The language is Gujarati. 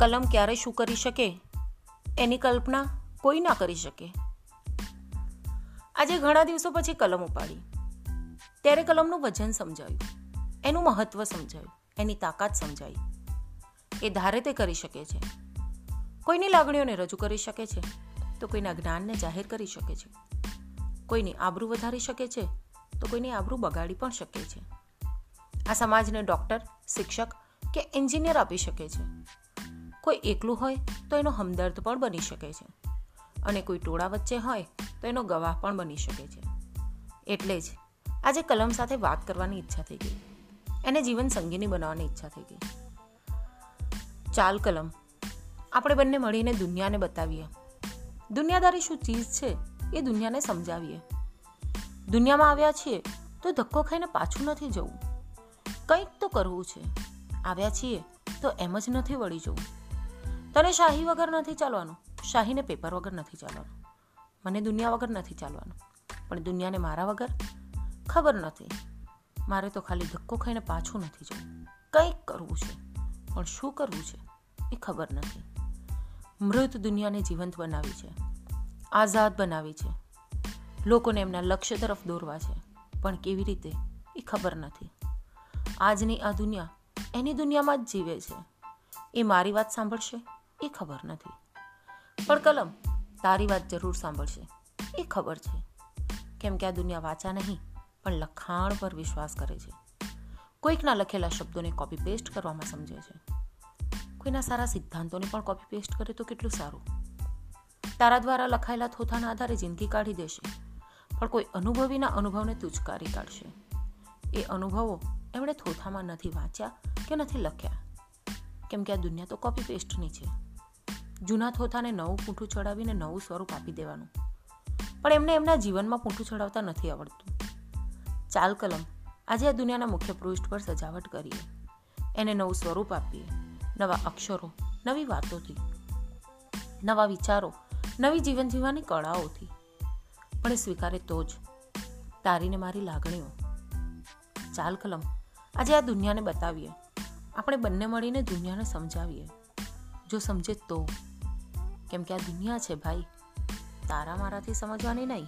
કલમ ક્યારે શું કરી શકે? એની કલ્પના કોઈ ના કરી શકે. આજે ઘણા દિવસો પછી કલમ ઉપાડી. ત્યારે કલમનું વજન સમજાયું. એનું મહત્વ સમજાયું. એની તાકાત સમજાઈ. એ ધારે તે કરી શકે છે. કોઈની લાગણીઓને રજૂ કરી શકે છે. તો કોઈના જ્ઞાનને જાહેર કરી શકે છે. કોઈની આબરૂ વધારી શકે છે. તો કોઈની આબરૂ બગાડી પણ શકે છે. આ સમાજને ડૉક્ટર, શિક્ષક કે એન્જિનિયર આપી શકે છે. કોઈ એકલું હોય તો એનો હમદર્દ પણ બની શકે છે. અને કોઈ ટોળા વચ્ચે હોય તો એનો ગવાહ પણ બની શકે છે. એટલે જ આજે કલમ સાથે વાત કરવાની ઈચ્છા થઈ ગઈ. એને જીવન સંગીની બનાવવાની ઈચ્છા થઈ ગઈ. ચાલ કલમ, આપણે બંને મળીને દુનિયાને બતાવીએ. દુનિયાદારી શું ચીજ છે એ દુનિયાને સમજાવીએ. દુનિયામાં આવ્યા છીએ તો ધક્કો ખાઈને પાછું નથી જવું. કંઈક તો કરવું છે. આવ્યા છીએ તો એમ જ નથી વળી જવું. તને શાહી વગર નથી ચાલવાનું. શાહીને પેપર વગર નથી ચાલવાનું. મને દુનિયા વગર નથી ચાલવાનું. પણ દુનિયાને મારા વગર? ખબર નથી. મારે તો ખાલી ધક્કો ખાઈને પાછું નથી જવું. કંઈક કરવું છે. પણ શું કરવું છે? એ ખબર નથી. મૃત દુનિયાને જીવંત બનાવી છે. આઝાદ બનાવી છે. લોકોને એમના લક્ષ્ય તરફ દોરવા છે. પણ કેવી રીતે? એ ખબર નથી. આજની આ દુનિયા એની દુનિયામાં જ જીવે છે. એ મારી વાત સાંભળશે? એ ખબર નથી. પણ કલમ તારી વાત જરૂર સાંભળશે. એ ખબર છે. કેમ કે આ દુનિયા વાંચા નહીં, પણ લખાણ પર વિશ્વાસ કરે છે. કોઈકના લખેલા શબ્દોને કોપી પેસ્ટ કરવામાં સમજે છે. કોઈના સારા સિદ્ધાંતોને પણ કોપી પેસ્ટ કરે તો કેટલું સારું? તારા દ્વારા લખાયેલા થોથાના આધારે જિંદગી કાઢી દેશે. પણ કોઈ અનુભવીના અનુભવને તુચકારી કાઢશે. એ અનુભવો એમણે થોથામાં નથી વાંચ્યા કે નથી લખ્યા. કેમ કે આ દુનિયા તો કોપી પેસ્ટની છે. જૂના થોથાને નવું પૂંઠું ચડાવીને નવું સ્વરૂપ આપી દેવાનું. પણ એમને એમના જીવનમાં પૂંઠું ચડાવતા નથી આવડતું. ચાલ કલમ, આજે આ દુનિયાના મુખ્ય પૃષ્ઠ પર સજાવટ કરીએ. એને નવું સ્વરૂપ આપીએ. નવા અક્ષરો, નવી વાતોથી. નવા વિચારો, નવી જીવન જીવવાની કળાઓથી. પણ એ સ્વીકારે તો જ. તારીને મારી લાગણીઓ. ચાલ કલમ, આજે આ દુનિયાને બતાવીએ. આપણે બંને મળીને દુનિયાને સમજાવીએ. જો સમજે તો. કેમ કે આ દુનિયા છે ભાઈ. તારા મારાથી સમજવાની નહીં.